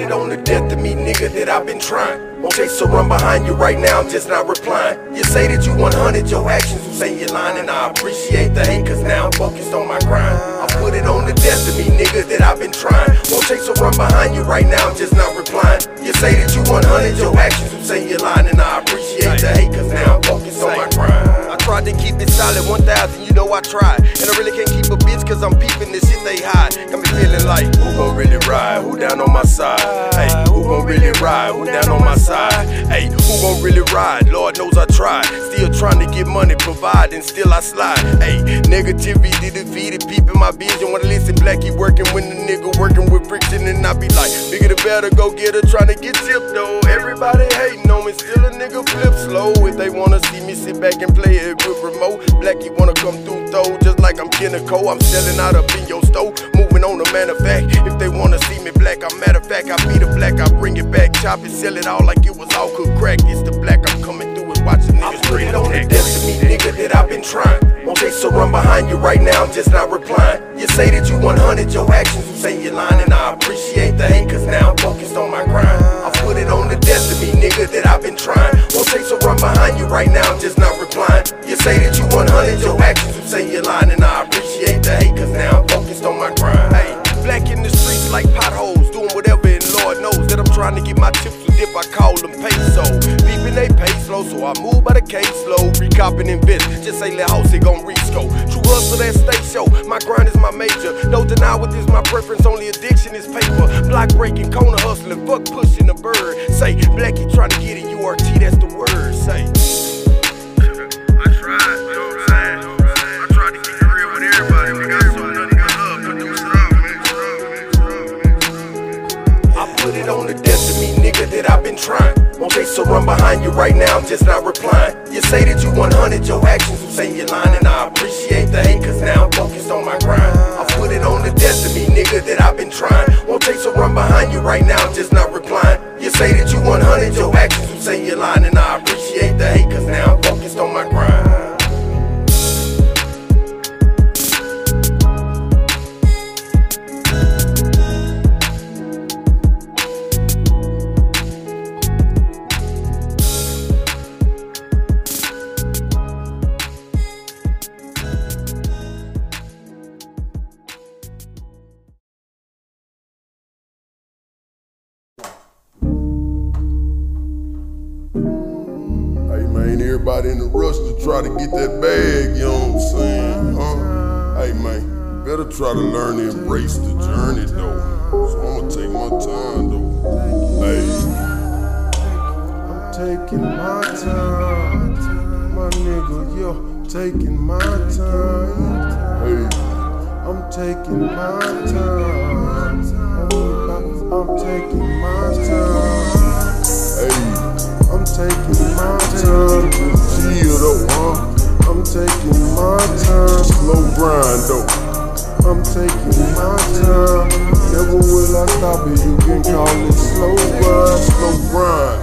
it on the death of me, nigga, that I've been trying. Won't chase or run behind you right now, I'm just not replying. You say that you 100, your actions will say you're lying, and I appreciate the hate, cause now I'm focused on my grind. I put it on the death of me, nigga, that I've been trying. Won't chase or run behind you right now, I'm just not replying. You say that you 100, your actions will say you're lying, and I appreciate the hate, cause now I'm focused on my grind. I tried to keep it solid 1000, know I tried. And I really can't keep a bitch cause I'm peeping this shit they hide. Got me feeling like, who gon' really ride? Who down on my side? Hey, who gon' really ride? Who down on my side? Hey, who gon' really ride? Lord knows I tried. Still trying to get money, provide, and still I slide. Hey, negativity defeated, peeping my vision. Wanna listen, Blackie working when the nigga working with friction, and I be like, bigger the better, go get her, trying to get tipped though. Everybody hating on me, still a nigga flip slow. If they wanna see me sit back and play it with remote, Blackie wanna come through though, just like I'm Kinnico. I'm selling out up in your store, moving on to matter of fact. If they wanna see me black, I'm matter of fact, I be the black, I bring it back, chop it, sell it all like it was all cooked crack. It's the black, I'm coming through and watching niggas straight on the death to me, nigga, that I've been trying. Won't chase or run behind you right now, I'm just not replying. You say that you 100, your actions you say you're lying, and I appreciate the hate, cause now I'm focused on my grind. Put it on the me, nigga, that I've been trying. Won't chase or run behind you right now, I'm just not replying. You say that you 100, your actions will say you're lying, and I appreciate the hate, cause now I'm focused on my grind. Hey, black in the streets like potholes, doing whatever, and Lord knows that I'm trying to get my tips with dip, I call them peso. Peeping they pay slow, so I move by the case slow. Recop and invest, just say let house, it gon' resco. True hustle that stay show, my grind major. No deny what is my preference, only addiction is paper. Block breaking, corner hustling, fuck pushing the bird. Say, Blackie trying to get it, URT, that's the word. Say. I tried, you know what I'm saying? I tried to keep it real with everybody. We got so nothing but love, but man, man. I put it on the me, nigga, that I've been trying. Won't chase or run behind you right now, I'm just not replying. You say that you 100, your actions will say you're lying, and I appreciate the hate, cause now I'm focused on my grind. Put it on the me, nigga, that I've been trying. Won't take or run behind you right now, just not replying. You say that you 100, your actions will say you're lying, and I appreciate the hate, cause now I'm focused on my grind. Everybody in the rush to try to get that bag, you know what I'm saying? Huh? Hey man, better try to learn to embrace the journey though. So I'ma take my time though. Hey, I'm taking my time, my nigga, yo, taking my time. hey, I'm taking my time. I'm, I'm taking my time. hey, I'm taking my time. Though, huh? I'm taking my time. Slow grind though. I'm taking my time. Never will I stop it. You can call it slow grind. Slow grind,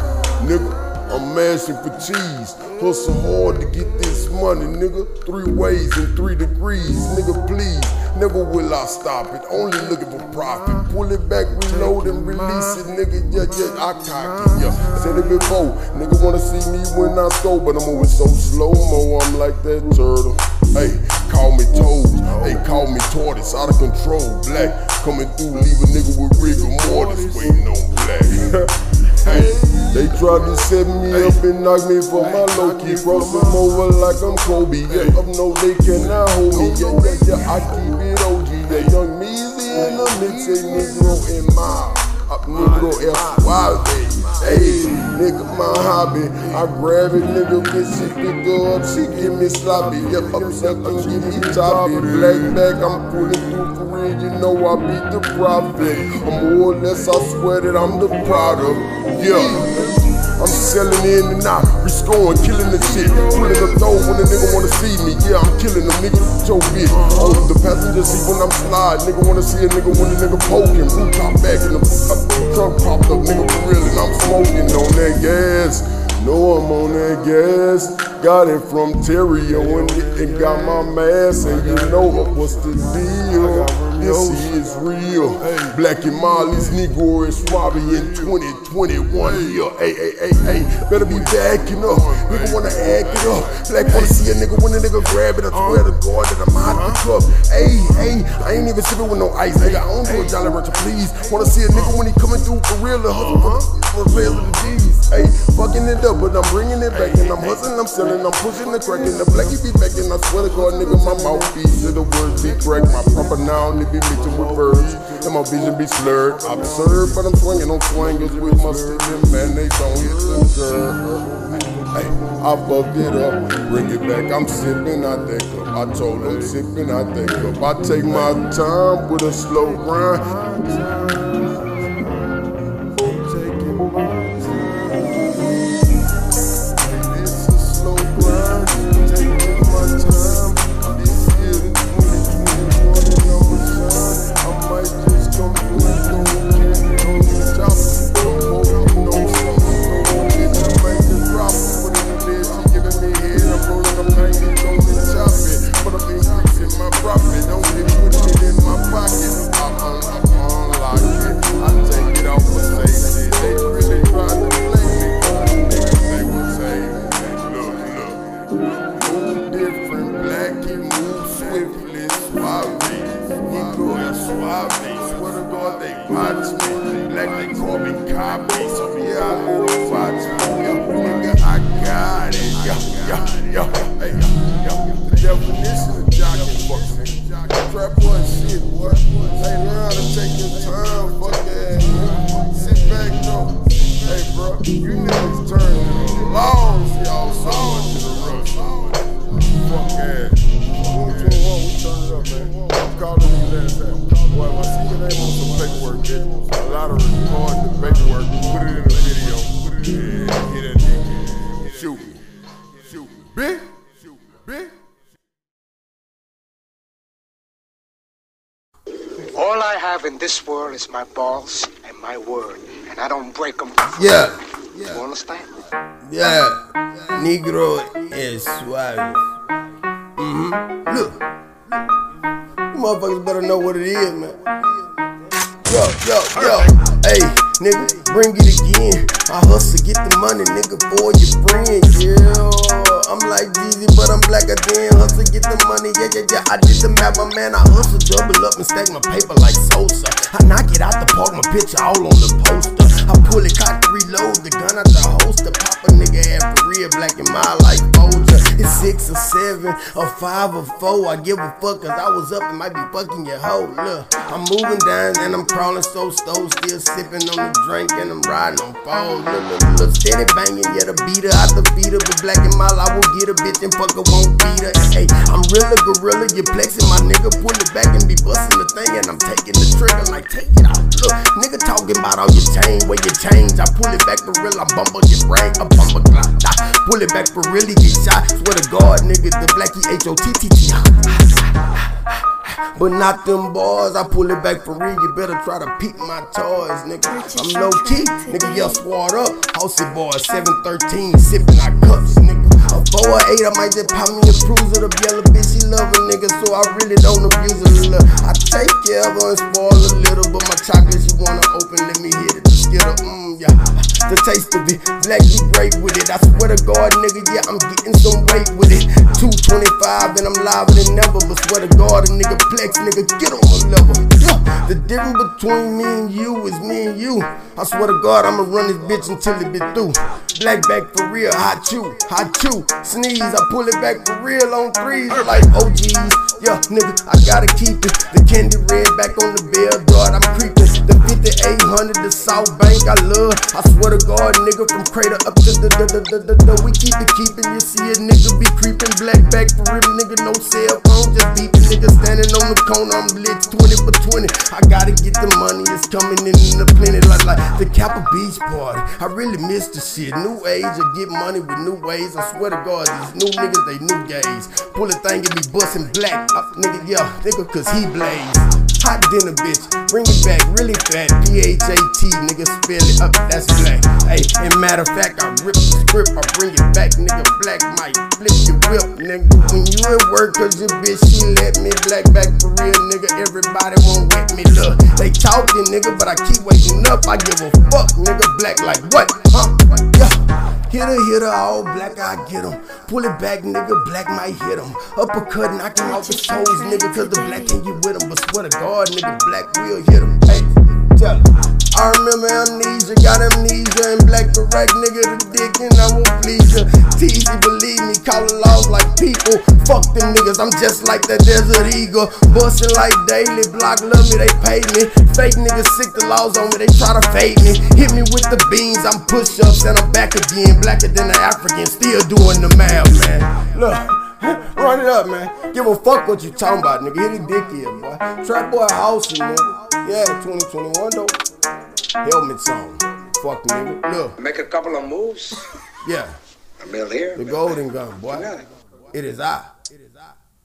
nigga. I'm mashing for cheese. Hustle hard to get this money, nigga. Three ways and three degrees, nigga. Please, never will I stop it. Only looking for profit. Pull it back, reload and release it, nigga. Yeah, yeah, I cock it. Yeah, said it before. Nigga wanna see me when I go, but I'm moving so slow mo. I'm like that turtle. Hey, call me toad. Hey, call me tortoise. Out of control, black. Coming through, leave a nigga with rigor mortis. Waiting on black. hey. They tried to set me up and knock me for my low key. Cross them over like I'm Kobe. Yeah, up no, they cannot hold me. Yeah, yeah, yeah, I keep it OG. Yeah, young Measy in the mix, a Negro in my up Negro F Suave. Hey, nigga, my hobby. I grab it, nigga, when she her up, she give me sloppy. Yeah, up sucking, give me choppy. Black back, I'm pulling through for real. You know I beat the profit. I'm more or less, I swear that I'm the product. Yeah. I'm selling in and out, rescoring, killing the shit. Pulling the throw when a nigga wanna see me. Yeah, I'm killing them, nigga, your bitch. Oh, the passenger seat when I'm sliding. Nigga wanna see a nigga when a nigga poking. Rooftop back in the truck popped up, nigga, for real. And I'm smoking on that gas. Know I'm on that gas. Got it from Terrio and, and got my mask. And you know what's the deal? this is real. Black and Molly's Negro and Swabby in 2021 here. Hey, hey, hey, hey, better be backing up. Nigga wanna act it up. Black wanna see a nigga when a nigga grab it. I swear to God that I'm out the club. Hey, hey, I ain't even sipping with no ice, nigga. I don't do a Jolly Rancher, please. Wanna see a nigga when he coming through for real. The hustle for the players of the G's. Hey, fucking it up, but I'm bringing it back. And I'm hustling, I'm selling, I'm pushing the crack. And the blackie be back. And I swear to God, nigga, my mouthpiece to the words be correct. My proper noun, it be mixing with verbs. And my vision be slurred. Observe, but I'm swinging on swingers with my stick man. They don't the curve. Hey, I fucked it up, bring it back. I'm sipping, I think up. I told them sipping, I think up. I take my time with a slow grind. All I have in this world is my balls and my word, and I don't break them. Yeah, You understand? yeah. Negro is suave. Mm-hmm. Look. You motherfuckers better know what it is, man. Yo, yo, yo. Hey, nigga, bring it again. I hustle, get the money, nigga, for your friend. Yeah, I'm like Jeezy, but I'm blacker than hustle, get the money. Yeah, yeah, yeah. I did the math, my man. I hustle, double up and stack my paper like Sosa. I knock it out the park, my picture all on the poster. I pull it, cock reload the gun out the holster. Pop a nigga for real, black and mild like Folger. It's six or seven, or five or four. I give a fuck, cause I was up and might be fucking your hoe. Look, I'm moving down and I'm crawling so slow, still sipping on the drink and I'm riding on foes. Look, look, look, steady banging, yeah, the beater out the feeder. But black and mild, I will get a bitch and fuck her won't beat her. Hey, I'm real a gorilla, You're plexing my nigga, pull it back and be busting the thing and I'm taking the trigger like take it out. Look, nigga talking about all your chain, where you change. I pull it back for real, I bumble your brain, I bumble clock. Pull it back for real, he get shot. Swear to God, nigga, the blacky H O T T T. But not them boys, I pull it back for real. You better try to peep my toys, nigga. I'm low key, nigga. Yeah, swat up. Housey boy, 713, sipping our cups, nigga. A 4 or 8, I might just pop me a cruiser. The yellow bitch, she love a nigga, so I really don't abuse her. Look, I take care of her and spoil a little, but my chocolate, she wanna open, let me hit it. The skitter, mmm, yeah. The taste of it, black be great with it. I swear to God, nigga, yeah, I'm getting some weight with it. 225 and I'm live than never, but swear to God, a nigga flex, nigga, get on my level. Yeah. The difference between me and you is me and you. I swear to God, I'ma run this bitch until it be through. Black back for real, hot chew, hot chew. Sneeze, I pull it back for real on threes like OGs. Yeah, nigga, I gotta keep it. The candy red back on the bell dart, I'm creeping. The 5800, the South Bank, I love. I swear to God, nigga, from crater up to the the the the, the, we keep it keeping. You see a nigga be creeping, black back for real, nigga, no cell phone, just beeping. Nigga standing on the corner, I'm blitz 20 for 20. I gotta get the money, it's coming in in the plenty, like like the Kappa Beach party. I really miss the shit. New age, I get money with new ways. I swear to God, these new niggas, they new gays. Pull a thing and be busting black, Uh, nigga, yeah, nigga, cause he blaze. Hot dinner, bitch. Bring it back really fat. P-H-A-T, nigga, spell it up. That's black. Hey, and matter of fact, I rip the script. I bring it back, nigga. Black might flip your whip, nigga. When you at work, cause your bitch, she let me black back for real, nigga. Everybody won't wet me, look. They talking, nigga, but I keep waking up. I give a fuck, nigga. Black like what? Huh? Yeah. Hit her, hit all black, I get him. Pull it back, nigga, black might hit him. Uppercut, knock him off his toes, nigga, cause the black can't get with him. But swear to God, nigga, black will hit him. Hey, I remember amnesia, got amnesia, and black right nigga the dick, and I won't please ya. Teasy, believe me, callin' laws like people. Fuck them niggas, I'm just like that desert eagle. Bustin' like daily, block love me, they pay me. Fake niggas sick the laws on me, they try to fade me. Hit me with the beans, I'm push ups, and I'm back again. Blacker than the African, still doing the math, man. Look. Run it up, man. Give a fuck what you talking about, nigga. Hit a dick here, boy. Trap boy house, nigga. Yeah, 2021 though. Helmets on. Fuck nigga. Look. Make a couple of moves. Yeah. A mill here. The golden gun, boy. it. It is I.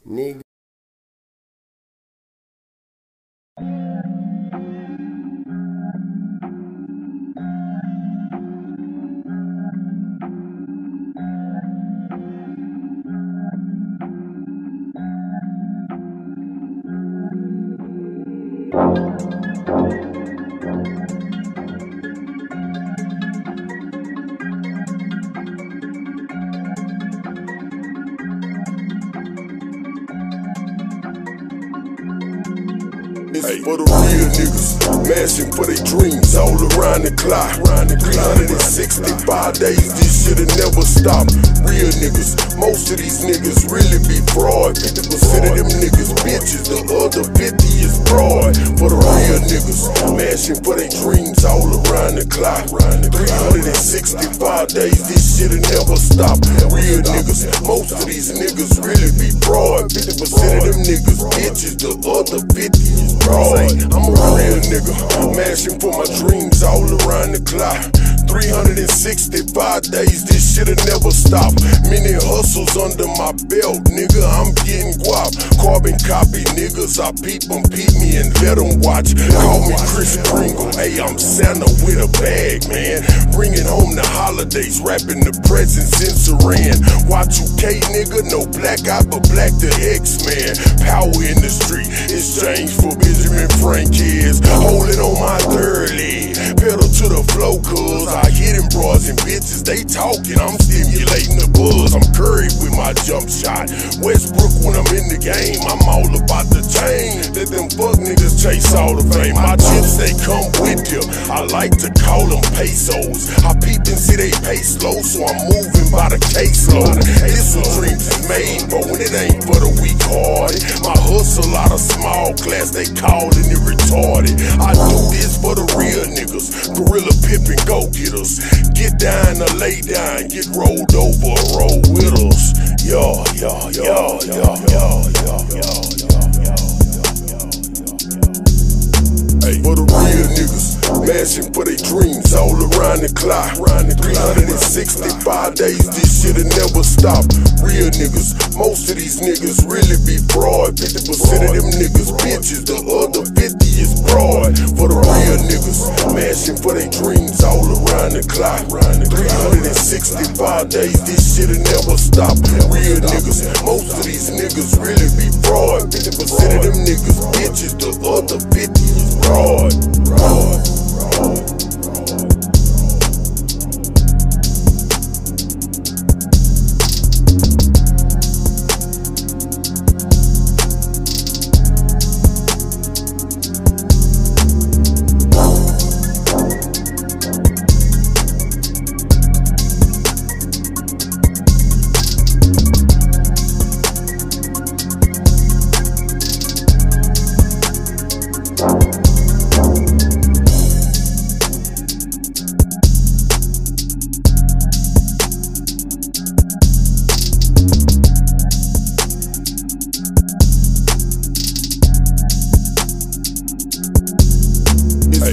Nigga. All around the clock. 365 days, this shit'll never stop. Real niggas, most of these niggas really be fraud. 50% of them niggas bitches, the other 50 is fraud. For the real niggas, mashing for their dreams all around the clock. 365 days, this shit'll never stop. Real niggas, most of these niggas really be fraud. 50% of them niggas bitches, the other 50 is fraud. I'm a real nigga, mashing for my dreams all around the clock. 365 days, this shit'll never stop. Many hustles under my belt, nigga, I'm getting guap. Carbon copy niggas, I peep them, peep me and let them watch. Call me Kris Kringle, hey, I'm Santa with a bag, man. Bringing home the holidays, wrapping the presents in saran. Y2K, nigga, no black eye, but black the X-Man. Power in the street, exchange for Benjamin Frank Frankies. Holding on my leg, pedal to the flow, cuz I hit them bras and bitches, they talking. I'm stimulating my jump shot. Westbrook when I'm in the game, I'm all about the chain. Let them fuck niggas chase all the fame. My chips, they come with you. I like to call them pesos. I peep and see they pay slow, so I'm moving by the caseload. This what dreams made, but when it ain't for the weak hearted. My hustle out of small class, they calling it retarded. I do this for the real niggas. Gorilla pippin' go getters. Get down or lay down, get rolled over, roll with us. Yo, yo, yo, yo, yo, yo, yo, yo, yo yo Hey, for the real niggas, mashing for their dreams all around the clock. 365 days, this shit'll never stop. Real niggas, most of these niggas really be fraud. 50% of them niggas bitches, the other 50 is fraud. For the real niggas, for their dreams all around the clock. 365 days, this shit'll never stop. Real niggas, most of these niggas really be fraud. 50% of them niggas bitches, the other 50 is fraud. Fraud. Fraud.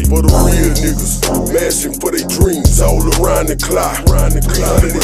For the real niggas, mashing for their dreams all around the clock. 365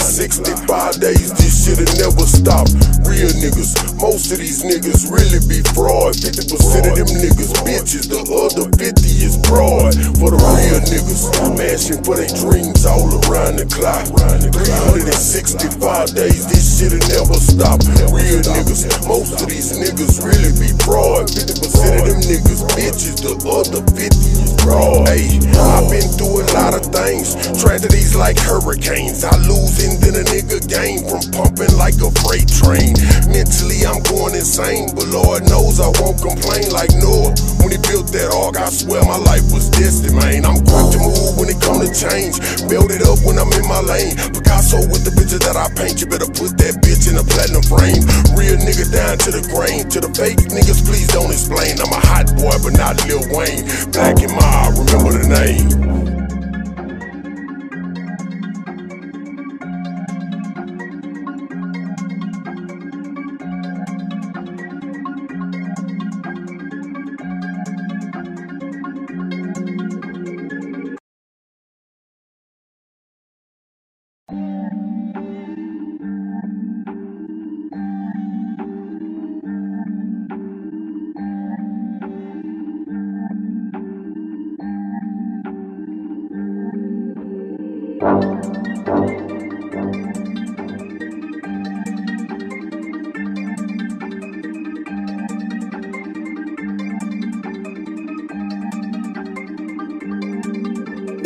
days, this shit'll never stop. Real niggas. Most of these niggas really be fraud. 50% of them niggas bitches, the other 50 is fraud. For the real niggas, mashing for their dreams all around the clock. 365 days, this shit'll never stop. Real niggas, most of these niggas really be fraud. 50% of them niggas bitches, the other 50 is Hey, I've been through a lot of things, tragedies like hurricanes. I lose and then a nigga gain from pumping like a freight train. Mentally, I'm going insane, but Lord knows I won't complain like Noah. When he built that ark, I swear my life was destined, man. I'm quick to move when it come to change. Build it up when I'm in my lane. Picasso with the picture that I paint, you better put that bitch in a platinum frame. Real nigga down to the grain. To the fake niggas, please don't explain. I'm a hot boy, but not Lil Wayne. Black and Ma, remember the name.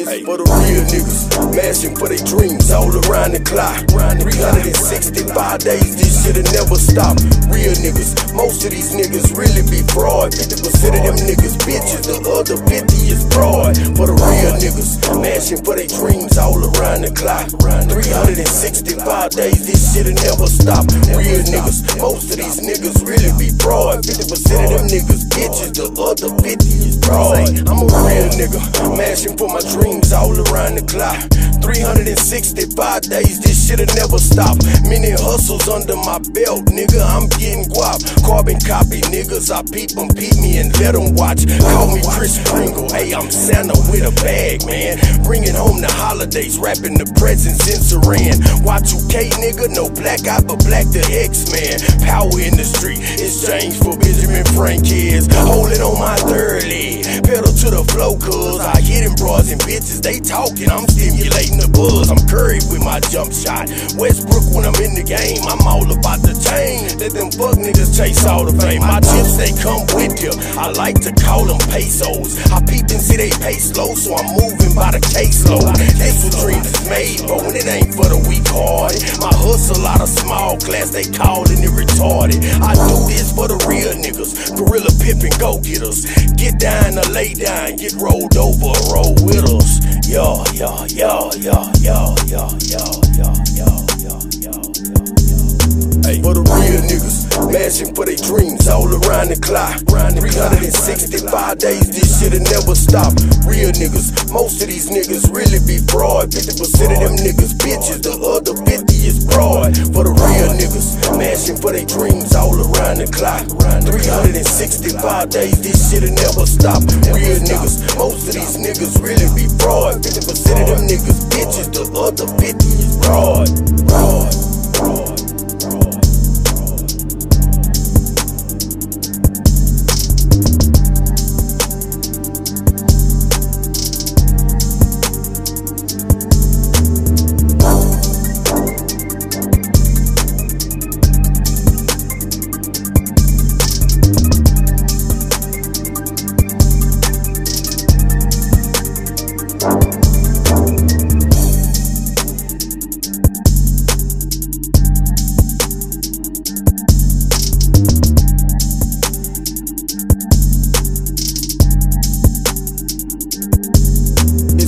For the real niggas, mashing for their dreams all around the clock. 365 days, this shit'll never stop. Real niggas, most of these niggas really be fraud. 50% of them niggas bitches, the other 50 is fraud. For the real niggas, mashing for their dreams all around the clock. 365 days, this shit'll never stop. Real niggas, most of these niggas really be fraud. 50% of them niggas bitches, the other 50 is fraud. I'm a real nigga, mashing for my dreams all around the clock. 365 days, this shit'll never stop. Many hustles under my belt, nigga, I'm getting guap. Carbon copy niggas, I peep them, peep me and let them watch. Call me Kris Kringle, hey, I'm Santa with a bag, man. Bringing home the holidays, wrapping the presents in saran. Y2K, nigga, no black eye, but black the X-Man. Power in the exchange for Benjamin Frank is. Hold it on my 30 pedal to the flow, cuz I hit them bras and bitches, they talking, I'm stimulating the buzz. I'm Curry with my jump shot. Westbrook when I'm in the game, I'm all about the chain. Let them fuck niggas chase all the fame. My chips, they come with you. I like to call them pesos. I peep and see they pay slow, so I'm moving by the caseload. That's what dreams is made, but when it ain't for the weak hearted. My hustle out of small class, they callin' it retarded. I do this for the real niggas. Gorilla pippin' go getters. Get down or lay down, get rolled over, roll with us. Yeah, yeah, yeah, yeah, yeah, yeah, yeah, yeah. For the real niggas, mashing for their dreams all around the clock. 365 days, this shit'll never stop. Real niggas, most of these niggas really be fraud. 50% of them niggas bitches, the other 50 is fraud. For the real niggas, mashing for their dreams all around the clock. 365 days, this shit'll never stop. Real niggas, most of these niggas really be fraud. 50% of them niggas bitches, the other 50 is fraud. Fraud,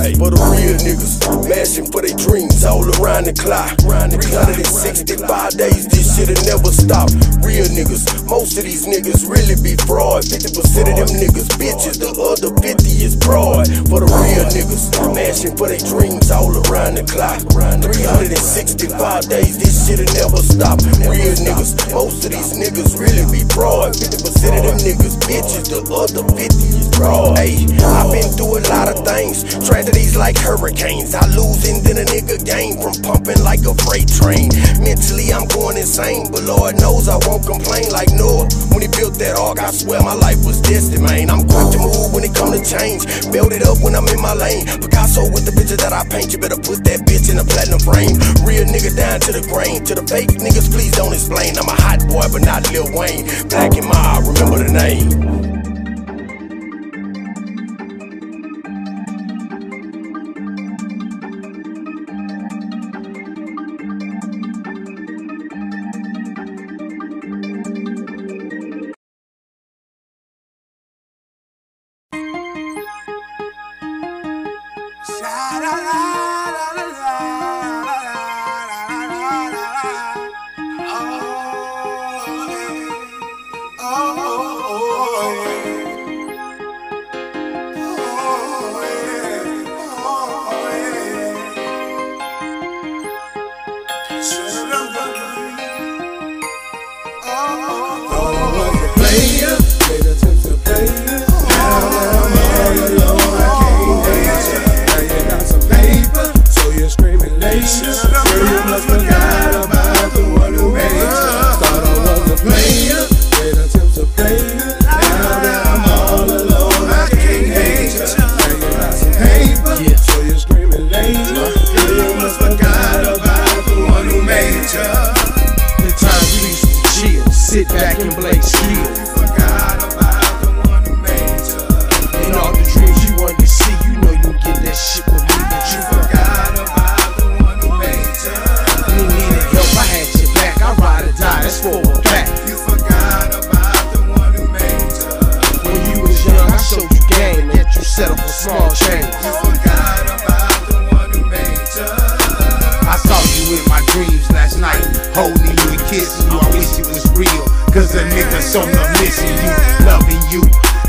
Hey, for the real niggas, mashing for their dreams all around the clock. 365 days, this shit'll never stop. Real niggas, most of these niggas really be fraud. 50% of them niggas bitches, the other 50 is fraud. For the real niggas, mashing for their dreams all around the clock. 365 days, this shit'll never stop. Real niggas, most of these niggas really be fraud. 50% of them niggas bitches, the other 50 is. Hey, I've been through a lot of things. Tragedies like hurricanes. I lose and then a nigga gain from pumping like a freight train. Mentally, I'm going insane, but Lord knows I won't complain like Noah. When he built that ark, I swear my life was destined, man. I'm quick to move when it come to change. Build it up when I'm in my lane. Picasso with the picture that I paint, you better put that bitch in a platinum frame. Real nigga down to the grain. To the fake niggas, please don't explain. I'm a hot boy, but not Lil Wayne. Black and mild, remember the name.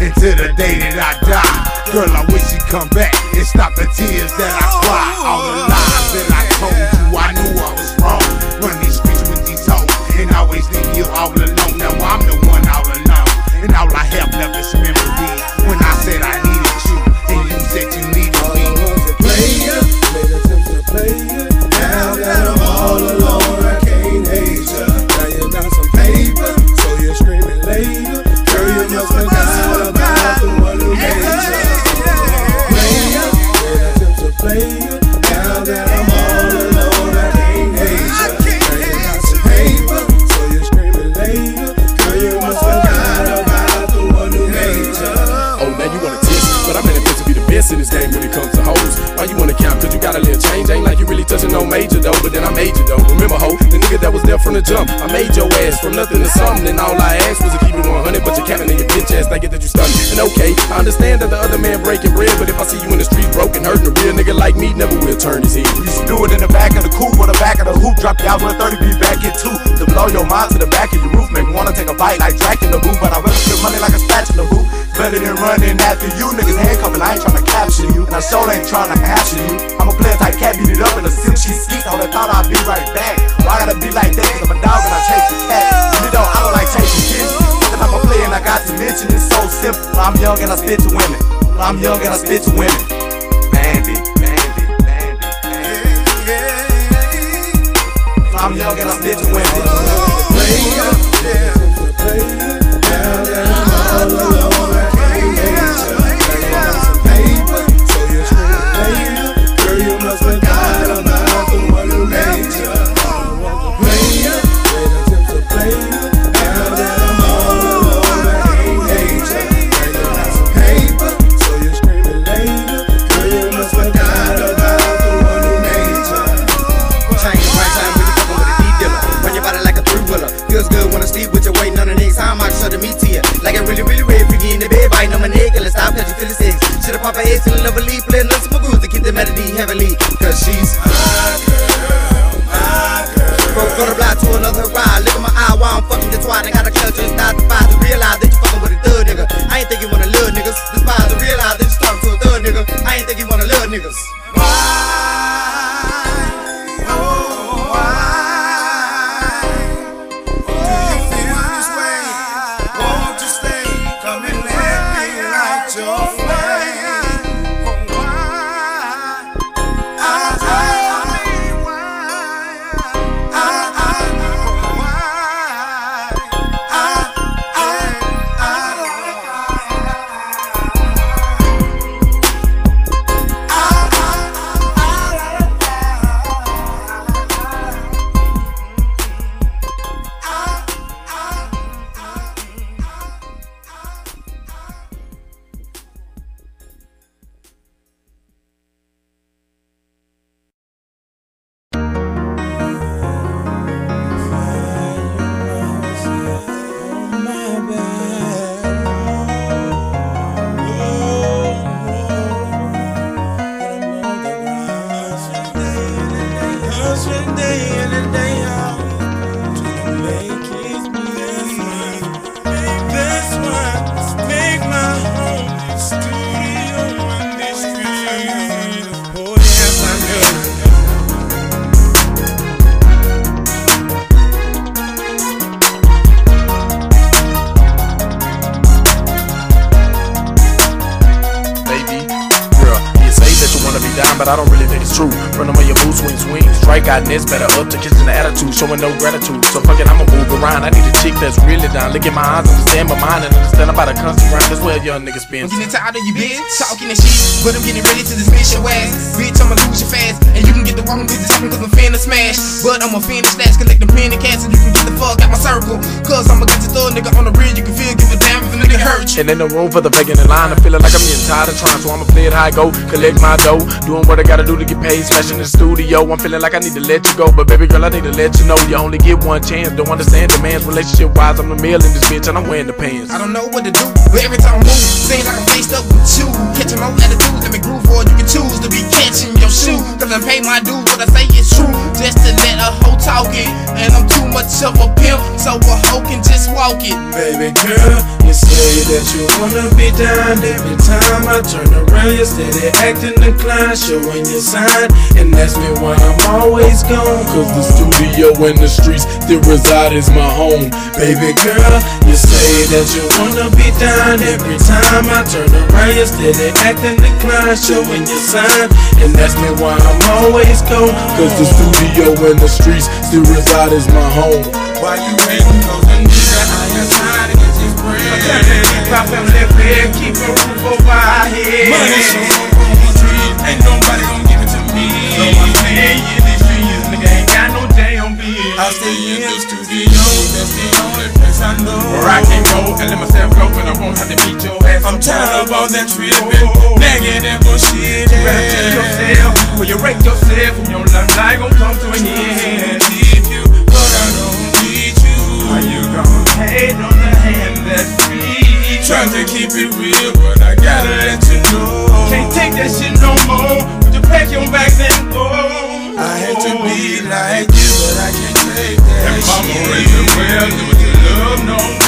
until the day that I die. Girl, I wish you'd come back and stop the tears that I cry. All the lies that I told you, I knew I was wrong. Run these streets with these hoes and always leave you all major though, but then I made you though. Remember, ho, the nigga that was there from the jump. I made your ass from nothing to something, and all I asked was to keep it 100. But you're capping in your bitch ass, thinking that you stunned. And okay, I understand that the other man breaking bread, but if I see you in the street broken, hurting, a real nigga like me never will turn his head. You should do it in the back of the coupe or the back of the hoop. Drop you out with a 30 be back in two. To blow your mind to the back of your roof, make wanna take a bite like Jack in the boo. But I rather spend money like a spatula, boot better than running after you. Niggas handcuffing, I ain't tryna capture you. And I sure ain't tryna capture you. I'm a player type, cat beat it up in a sip, she skeet. Hold I thought I'd be right back. Why I gotta be like that? Cause I'm a dog and I chase the cat. You know, I don't like chasing kids. Cause I'm a player and I got to mention it's so simple. I'm young and I spit to women. I'm young and I spit to women. Bandit. bandit, bandit, bandit. I'm young and I spit to women. Player. Nets better up to kitchen the attitude, showing no gratitude. So fuck it, I'ma move I need a chick that's really down. Look at my eyes, understand my mind, and understand about a constant grind. That's where young niggas been. I'm getting tired of you bitch talking and shit, but I'm getting ready to dismiss your ass. Bitch, I'ma lose you fast, and you can get the wrong talking cause I'm finna smash. But I'ma finish that, collect the penny cash, and you can get the fuck out my circle. Cause I'ma get your thug nigga on the rear, you can feel, give a damn if a nigga hurt you. And ain't no room for the faking in line. I'm feeling like I'm getting tired of trying, so I'ma play it I go. Collect my dough, doing what I gotta do to get paid. Smashing the studio. I'm feeling like I need to let you go, but baby girl, I need to let you know you only get one chance. Don't understand demands, relationship wise. I'm the male in this bitch, and I'm wearing the pants. I don't know what to do, but every time I move, seems like I'm faced up with you. Catching my attitude, let me groove, for you can choose to be catching your shoe. Cause I pay my dues, what I say is true. Just to let a hoe talk it, and I'm too much of a pimp, so a hoe can just walk it. Baby girl, you say that you wanna be down every time I turn around. You're steady acting inclined, showing your sign, and ask me why I'm always gone. Cause the studio and the streets still reside is my home. Baby girl, you say that you wanna be down every time I turn around. You're steady acting inclined, showing your sign, and ask me why I'm always gone. Cause the studio and the streets still reside as my home. Why you hating? Cause a nigga all that tripping, nagging that bullshit. You better check yourself, or you wreck yourself, and your life life gon' come to an end. Leave you, but I don't need you. Are you gonna hate on the hand that's free? Try to keep it real, but I gotta let you know. Can't take that shit no more. Would you pack your bags and go? I hate to be like you, but I can't take that And mama shit. raised well,